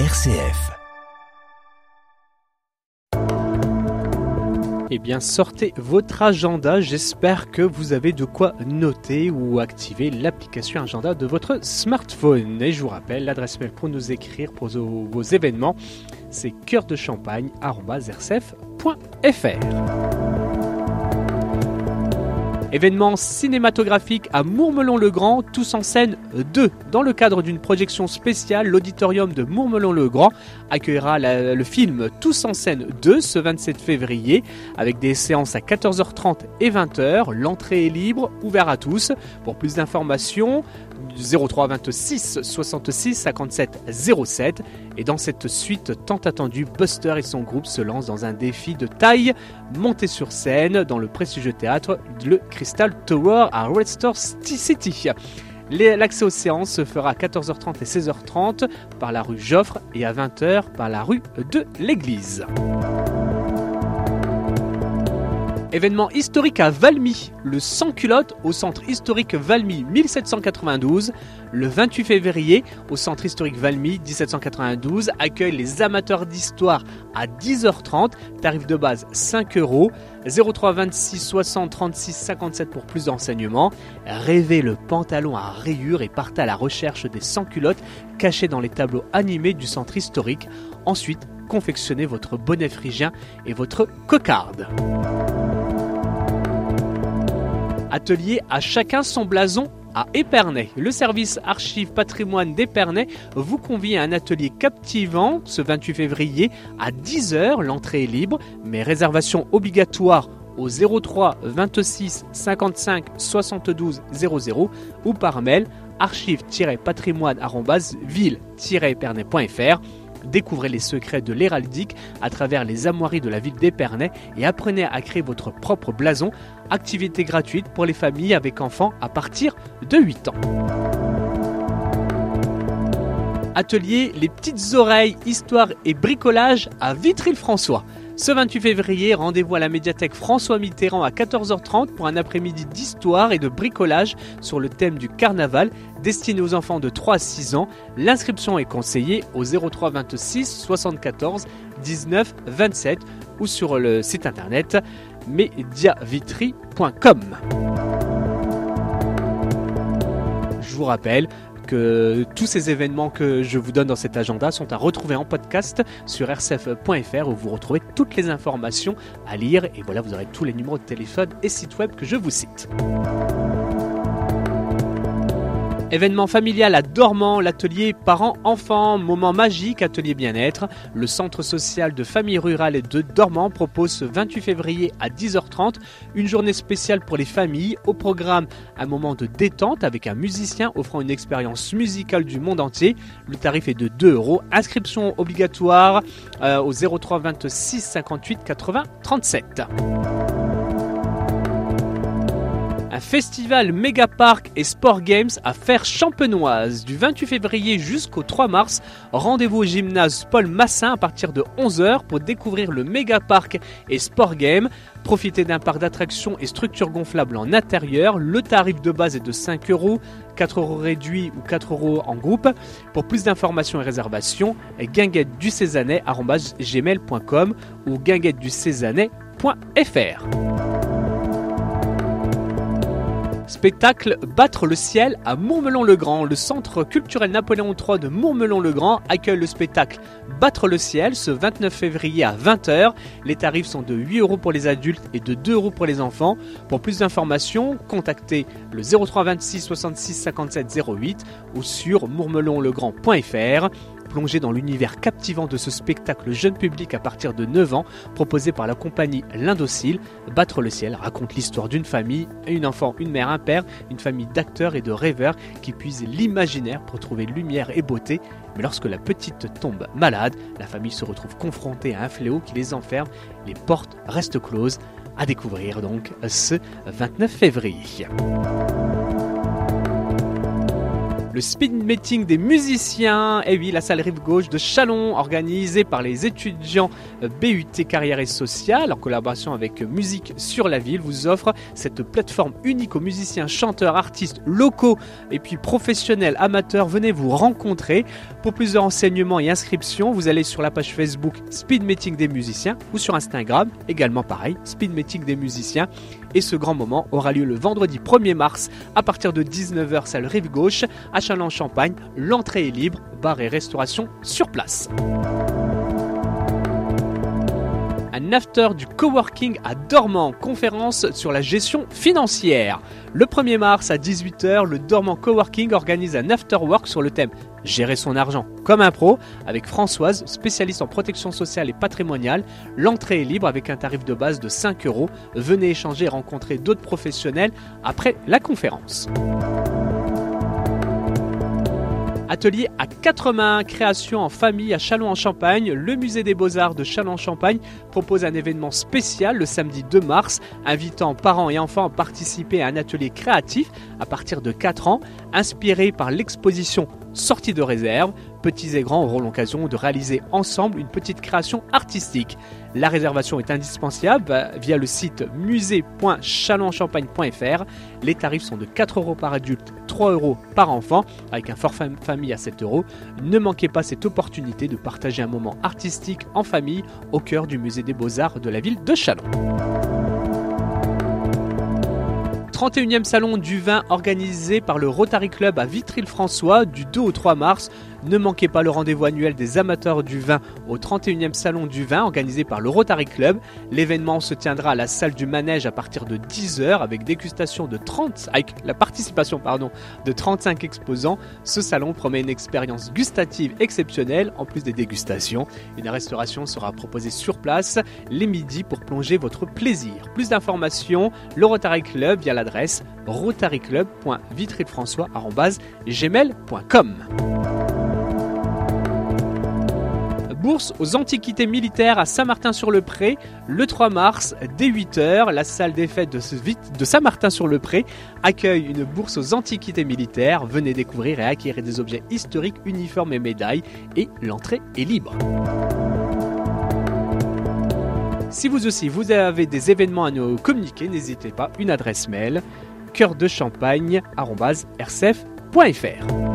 RCF. Eh bien, sortez votre agenda. J'espère que vous avez de quoi noter ou activer l'application agenda de votre smartphone. Et je vous rappelle, l'adresse mail pour nous écrire pour vos, événements, c'est cœurdechampagne.rcf.fr. Événement cinématographique à Mourmelon-le-Grand, tous en scène 2. Dans le cadre d'une projection spéciale, l'auditorium de Mourmelon-le-Grand accueillera le film Tous en scène 2 ce 27 février avec des séances à 14h30 et 20h. L'entrée est libre, ouvert à tous. Pour plus d'informations, 03 26 66 57 07. Et dans cette suite tant attendue, Buster et son groupe se lancent dans un défi de taille monté sur scène dans le prestigieux théâtre le Crystal Tower à Red Star City. L'accès aux séances se fera à 14h30 et 16h30 par la rue Joffre et à 20h par la rue de l'Église. Événement historique à Valmy, le sans-culotte au centre historique Valmy 1792. Le 28 février, au centre historique Valmy 1792, accueille les amateurs d'histoire à 10h30, tarif de base 5 euros. 03 26 60 36 57 pour plus d'enseignements. Rêvez le pantalon à rayures et partez à la recherche des sans-culottes cachés dans les tableaux animés du centre historique. Ensuite, confectionnez votre bonnet phrygien et votre cocarde. Atelier à chacun son blason à Épernay. Le service archives patrimoine d'Épernay vous convie à un atelier captivant ce 28 février à 10h. L'entrée est libre, mais réservation obligatoire au 03 26 55 72 00 ou par mail archive-patrimoine-ville-épernay.fr. Découvrez les secrets de l'héraldique à travers les armoiries de la ville d'Épernay et apprenez à créer votre propre blason. Activité gratuite pour les familles avec enfants à partir de 8 ans. Atelier Les petites oreilles, histoire et bricolage à Vitry-le-François. Ce 28 février, rendez-vous à la médiathèque François Mitterrand à 14h30 pour un après-midi d'histoire et de bricolage sur le thème du carnaval destiné aux enfants de 3 à 6 ans. L'inscription est conseillée au 03 26 74 19 27 ou sur le site internet mediavitry.com. Je vous rappelle tous ces événements que je vous donne dans cet agenda sont à retrouver en podcast sur rcf.fr où vous retrouvez toutes les informations à lire et voilà vous aurez tous les numéros de téléphone et sites web que je vous cite. Événement familial à Dormant, l'atelier parents-enfants, moment magique, atelier bien-être. Le centre social de famille rurale de Dormant propose ce 28 février à 10h30 une journée spéciale pour les familles. Au programme, un moment de détente avec un musicien offrant une expérience musicale du monde entier. Le tarif est de 2 euros. Inscription obligatoire euh, au 03 26 58 80 37. Un festival méga parc et sport games à faire champenoise du 28 février jusqu'au 3 mars. Rendez-vous au gymnase Paul Massin à partir de 11h pour découvrir le méga parc et sport game. Profitez d'un parc d'attractions et structures gonflables en intérieur. Le tarif de base est de 5 euros, 4 euros réduits ou 4 euros en groupe. Pour plus d'informations et réservations, guinguette du ou guinguette du Spectacle Battre le ciel à Mourmelon-le-Grand. Le centre culturel Napoléon III de Mourmelon-le-Grand accueille le spectacle Battre le ciel ce 29 février à 20h. Les tarifs sont de 8 euros pour les adultes et de 2 euros pour les enfants. Pour plus d'informations, contactez le 03 26 66 57 08 ou sur mourmelonlegrand.fr. Plongez dans l'univers captivant de ce spectacle jeune public à partir de 9 ans, proposé par la compagnie L'Indocile. Battre le ciel raconte l'histoire d'une famille, une enfant, une mère, un père, une famille d'acteurs et de rêveurs qui puisent l'imaginaire pour trouver lumière et beauté. Mais lorsque la petite tombe malade, la famille se retrouve confrontée à un fléau qui les enferme. Les portes restent closes. À découvrir donc ce 29 février. Le speed meeting des musiciens, et oui, la salle rive gauche de Chalon, organisée par les étudiants BUT Carrière et Sociale, en collaboration avec Musique sur la Ville, vous offre cette plateforme unique aux musiciens, chanteurs, artistes locaux et puis professionnels, amateurs. Venez vous rencontrer. Pour plus de renseignements et inscriptions, vous allez sur la page Facebook Speed Meeting des musiciens ou sur Instagram, également pareil, Speed Meeting des musiciens. Et ce grand moment aura lieu le vendredi 1er mars à partir de 19h, salle rive gauche, Châlons-Champagne. L'entrée est libre, bar et restauration sur place un after du coworking à Dormant, conférence sur la gestion financière. Le 1er mars à 18h, le Dormant Coworking organise un after work sur le thème Gérer son argent comme un pro avec Françoise, spécialiste en protection sociale et patrimoniale. L'entrée est libre avec un tarif de base de 5 euros. Venez échanger et rencontrer d'autres professionnels après la conférence. Atelier à quatre mains, création en famille à Châlons-en-Champagne. Le musée des beaux-arts de Châlons-en-Champagne propose un événement spécial le samedi 2 mars, invitant parents et enfants à participer à un atelier créatif à partir de 4 ans, inspiré par l'exposition Sortie de réserve petits et grands auront l'occasion de réaliser ensemble une petite création artistique. La réservation est indispensable via le site musée.chalonchampagne.fr. Les tarifs sont de 4 euros par adulte, 3 euros par enfant, avec un forfait famille à 7 euros. Ne manquez pas cette opportunité de partager un moment artistique en famille au cœur du musée des beaux-arts de la ville de Chalon. 31e salon du vin organisé par le Rotary Club à Vitry-le-François du 2 au 3 mars. Ne manquez pas le rendez-vous annuel des amateurs du vin au 31e salon du vin organisé par le Rotary Club. L'événement se tiendra à la salle du manège à partir de 10h avec dégustation de 30 avec la participation pardon de 35 exposants. Ce salon promet une expérience gustative exceptionnelle en plus des dégustations. Une restauration sera proposée sur place les midis pour plonger votre plaisir. Plus d'informations, le Rotary Club via l'adresse rotaryclub.vitryfrançois@gmail.com bourse aux antiquités militaires à Saint-Martin-sur-le-Pré le 3 mars dès 8h. La salle des fêtes de Saint-Martin-sur-le-Pré accueille une bourse aux antiquités militaires. Venez découvrir et acquérir des objets historiques, uniformes et médailles et l'entrée est libre. Si vous aussi vous avez des événements à nous communiquer, n'hésitez pas, une adresse mail cœur de champagne.rcf.fr.